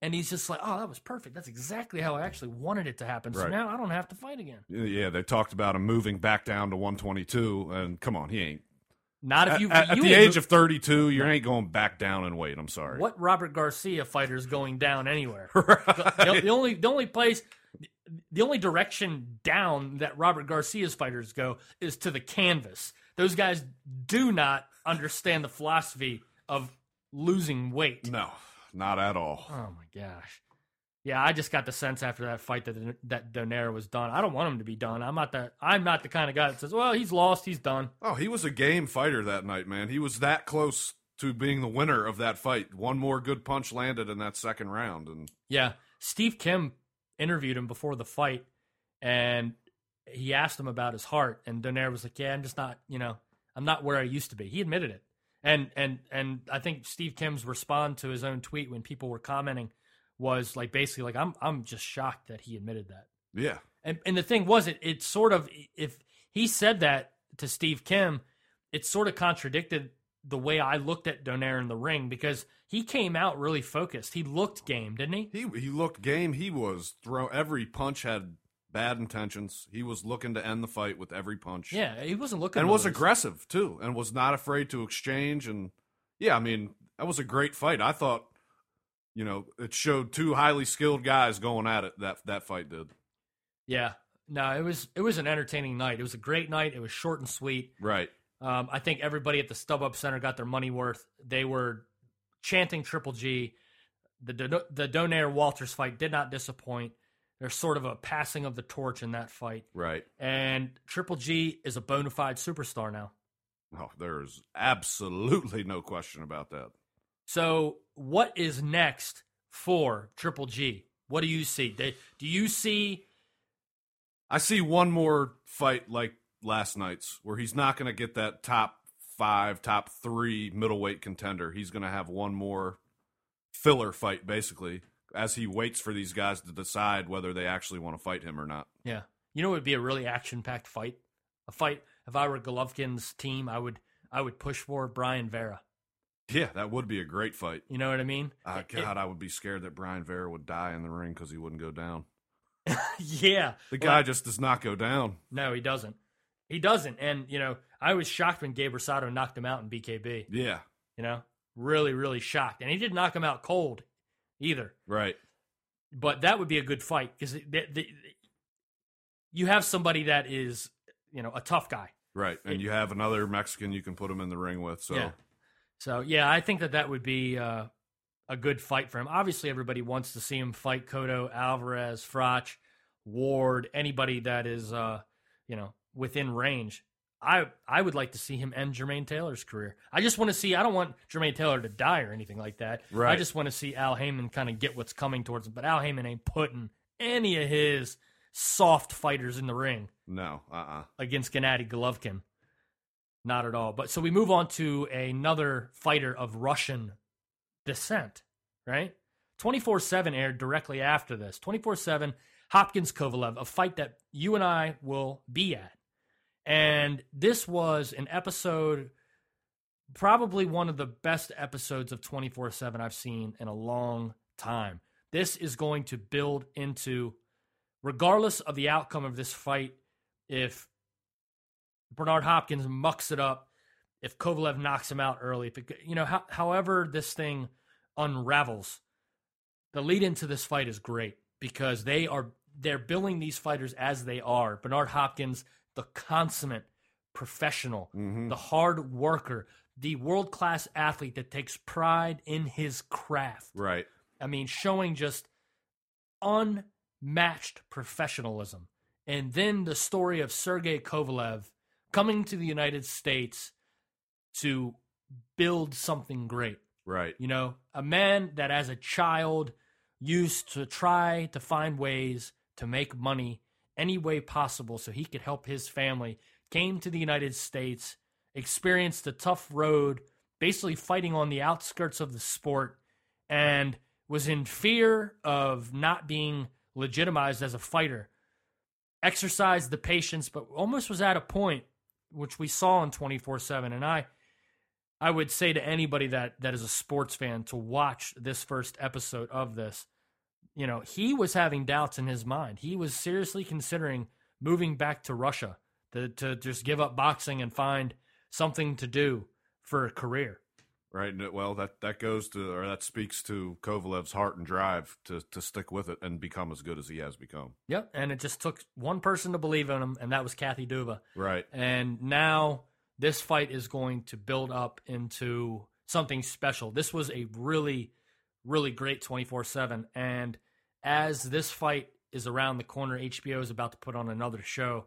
and he's just like, "Oh, that was perfect. That's exactly how I actually wanted it to happen. So Right. now I don't have to fight again." Yeah, they talked about him moving back down to 122, and come on, he ain't. Not if you at- at you the age of 32, you ain't going back down in weight. I'm sorry. what Robert Garcia fighter's going down anywhere. the, the only the only place the only direction down that Robert Garcia's fighters go is to the canvas. Those guys do not understand the philosophy of losing weight. No, not at all. Oh my gosh. Yeah, I just got the sense after that fight that that Donaire was done. I don't want him to be done. I'm not the I'm not the kind of guy that says, "Well, he's lost, he's done." Oh, he was a game fighter that night, man. He was that close to being the winner of that fight. One more good punch landed in that second round, and Yeah, Steve Kim interviewed him before the fight, and he asked him about his heart, and Donaire was like, "Yeah, I'm just not, you know, I'm not where I used to be." He admitted it, and and and I think Steve Kim's respond to his own tweet when people were commenting was like basically like, "I'm I'm just shocked that he admitted that." yeah, And and the thing was, it it sort of if he said that to Steve Kim, it sort of contradicted the way I looked at Donaire in the ring because he came out really focused. He looked game, didn't he? he he looked game. He was throw every punch had bad intentions. He was looking to end the fight with every punch. Yeah, he wasn't looking and was lose. aggressive too, and was not afraid to exchange. And yeah, I mean that was a great fight. I thought, you know, it showed two highly skilled guys going at it. That that fight did. Yeah, no, it was it was an entertaining night. It was a great night. It was short and sweet. Right. Um, I think everybody at the StubHub Center got their money worth. They were chanting Triple G. The Do- the Donaire Walters fight did not disappoint. There's sort of a passing of the torch in that fight, Right. and Triple G is a bona fide superstar now. Oh, there's absolutely no question about that. So, what is next for Triple G? What do you see? Do you see? I see one more fight like last night's where he's not going to get that top five, top three middleweight contender. He's going to have one more filler fight, basically, as he waits for these guys to decide whether they actually want to fight him or not. Yeah, you know, it would be a really action packed fight. A fight. If I were Golovkin's team, I would I would push for Brian Vera. Yeah, that would be a great fight. You know what I mean? Uh, It- God, I would be scared that Brian Vera would die in the ring because he wouldn't go down. yeah. The Well, guy just does not go down. No, he doesn't. He doesn't. And you know, I was shocked when Gabe Rosado knocked him out in BKB. Yeah, You know, really, really shocked. And he didn't knock him out cold either. right. But that would be a good fight because you have somebody that is, you know, a tough guy. Right. And you have another Mexican you can put him in the ring with. So, Yeah. So yeah, I think that that would be uh, a good fight for him. Obviously, everybody wants to see him fight Cotto, Alvarez, Froch, Ward, anybody that is, uh, you know, within range. I I would like to see him end Jermaine Taylor's career. I just want to see. I don't want Jermaine Taylor to die or anything like that. Right. I just want to see Al Haymon kind of get what's coming towards him. But Al Haymon ain't putting any of his soft fighters in the ring no, uh uh against Gennady Golovkin. Not at all. But so we move on to another fighter of Russian descent, right? 24 7 aired directly after this. 24 7, Hopkins Kovalev, a fight that you and I will be at. And this was an episode, probably one of the best episodes of 24 7 I've seen in a long time. This is going to build into, regardless of the outcome of this fight, if Bernard Hopkins mucks it up, if Kovalev knocks him out early, if it, you know, how, however this thing unravels, the lead into this fight is great because they are they're billing these fighters as they are. Bernard Hopkins, the consummate professional, Mm-hmm. the hard worker, the world class athlete that takes pride in his craft. Right. I mean, showing just unmatched professionalism. And then the story of Sergey Kovalev coming to the United States to build something great. Right. You know, a man that as a child used to try to find ways to make money any way possible so he could help his family, came to the United States, experienced a tough road, basically fighting on the outskirts of the sport, and was in fear of not being legitimized as a fighter. Exercised the patience, but almost was at a point which we saw in 24 7. And I I would say to anybody that that is a sports fan to watch this first episode of this. You know, he was having doubts in his mind. He was seriously considering moving back to Russia to to just give up boxing and find something to do for a career. Right. and, Well, that that goes to or that speaks to Kovalev's heart and drive to to stick with it and become as good as he has become. Yep, and it just took one person to believe in him, and that was Kathy Duva. Right. And now this fight is going to build up into something special. This was a really, really great 24 7. And as this fight is around the corner, HBO is about to put on another show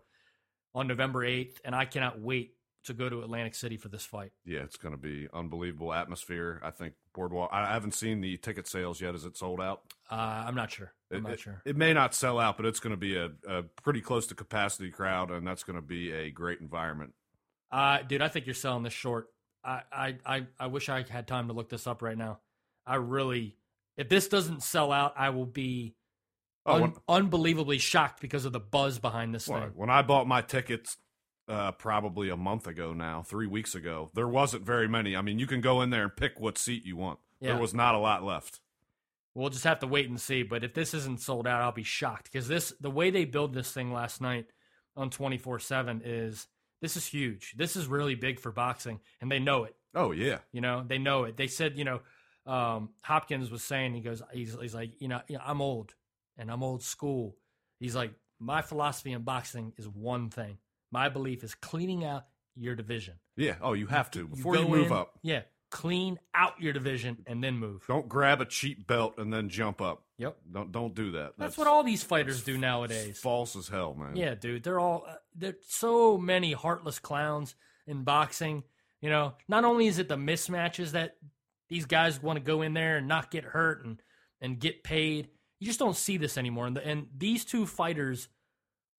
on November 8th. And I cannot wait to go to Atlantic City for this fight. Yeah, it's going to be unbelievable atmosphere. I think Boardwalk. I haven't seen the ticket sales yet. Is it sold out? Uh, I'm not sure. I'm It, not it- sure. it may not sell out, but it's going to be a, a pretty close to capacity crowd, and that's going to be a great environment. Uh, dude, I think you're selling this short. I, I, I, I wish I had time to look this up right now. I really, if this doesn't sell out, I will be Oh, un- when, unbelievably shocked because of the buzz behind this well, thing. when I bought my tickets, uh, probably a month ago now, three weeks ago, there wasn't very many. I mean, you can go in there and pick what seat you want. Yeah. There was not a lot left. We'll just have to wait and see. But if this isn't sold out, I'll be shocked because this, the way they build this thing last night on 24 7 is this is huge. This is really big for boxing, and they know it. Oh yeah, You know, they know it. They said, you know, um, Hopkins was saying, he goes, he's, he's like, you know, I'm old and I'm old school. He's like, my philosophy in boxing is one thing. My belief is cleaning out your division. yeah. Oh, you have to before you, go move in- up. Yeah, clean out your division and then move. Don't grab a cheap belt and then jump up. Yep. Don't don't do that. That's, what all these fighters do nowadays. False as hell, man. Yeah, dude, they're all uh, there's so many heartless clowns in boxing. You know, not only is it the mismatches that these guys want to go in there and not get hurt and and get paid. You just don't see this anymore. And, the, and these two fighters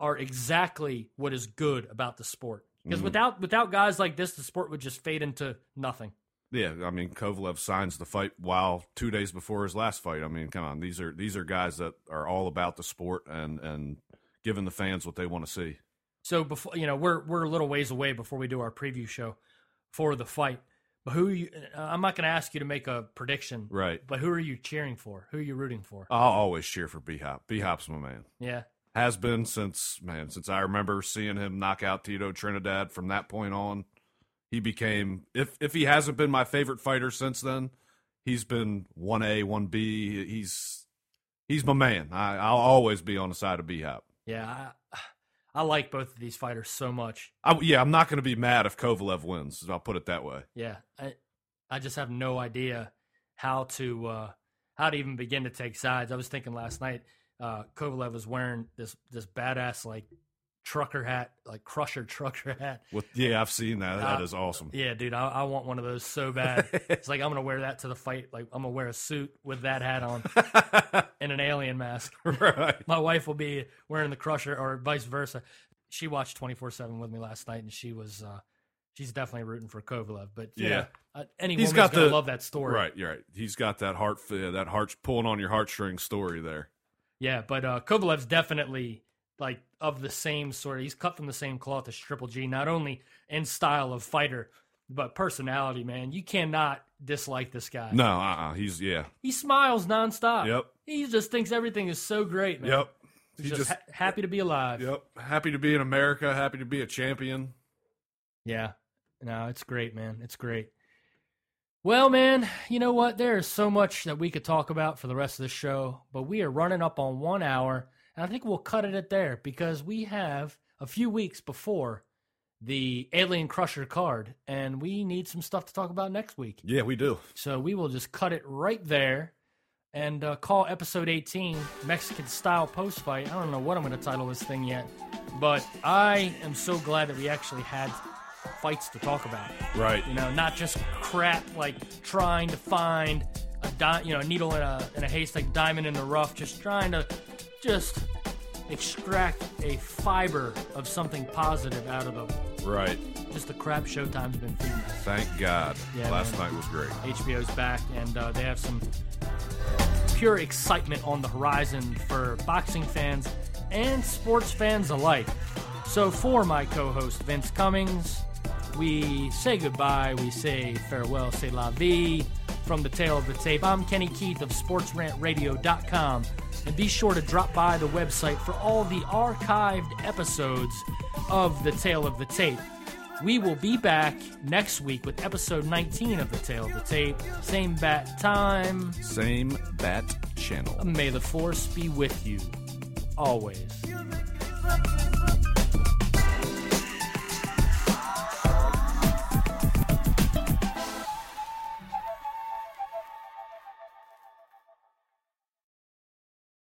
are exactly what is good about the sport. Because Mhm. without without guys like this, the sport would just fade into nothing. Yeah, I mean Kovalev signs the fight while two days before his last fight. I mean, come on, these are these are guys that are all about the sport and and giving the fans what they want to see. So before you know, we're we're a little ways away before we do our preview show for the fight. But who are you? uh, I'm not going to ask you to make a prediction, Right. But who are you cheering for? Who are you rooting for? I'll always cheer for B Hop. B Hop's my man. Yeah, Has been since man since I remember seeing him knock out Tito Trinidad. From that point on, he became if if he hasn't been my favorite fighter since then, he's been one A one B. He's he's my man. I, I'll always be on the side of B Hop. yeah. I, I like both of these fighters so much. I, yeah, I'm not going to be mad if Kovalev wins. I'll put it that way. Yeah, I I just have no idea how to uh, how to even begin to take sides. I was thinking last night, uh, Kovalev was wearing this this badass like trucker hat, like crusher trucker hat. With yeah, I've seen that. That Uh, is awesome. Yeah, dude, I, I want one of those so bad. it's like I'm gonna wear that to the fight. Like I'm gonna wear a suit with that hat on and an alien mask. right. My wife will be wearing the crusher, or vice versa. She watched 24 seven with me last night, and she was uh, she's definitely rooting for Kovalev. But yeah, Yeah. uh, any He's woman's got gonna the- love that story. Right. You're right. He's got that heart, uh, that heart pulling on your heartstring story there. Yeah, but uh, Kovalev's definitely like of the same sort. He's cut from the same cloth as Triple G, not only in style of fighter, but personality. Man, you cannot dislike this guy. No, uh, uh he's yeah. He smiles nonstop. Yep. He just thinks everything is so great, man. Yep. He's He just, just. ha- happy to be alive. Yep. Happy to be in America. Happy to be a champion. Yeah. No, it's great, man. It's great. Well, man, you know what? There is so much that we could talk about for the rest of the show, but we are running up on one hour, and I think we'll cut it at there because we have a few weeks before the Alien Crusher card, and we need some stuff to talk about next week. Yeah, we do. So we will just cut it right there. and uh, call episode 18 Mexican style post fight. I don't know what I'm going to title this thing yet, but I am so glad that we actually had fights to talk about. Right. You know, not just crap like trying to find a di- you know a needle in a in a haystack, diamond in the rough. Just trying to just extract a fiber of something positive out of the Right. just the crap Showtime's been feeding us. Thank God. Yeah, Last man. night was great. HBO's back, and uh, they have some pure excitement on the horizon for boxing fans and sports fans alike. So, for my co host Vince Cummings, we say goodbye, we say farewell, say la vie from the tale of the tape. I'm Kenny Keith of SportsRantRadio.com, and be sure to drop by the website for all the archived episodes of the tale of the tape. We will be back next week with episode 19 of The Tale of the Tape. Same bat time. Same bat channel. May the force be with you. Always.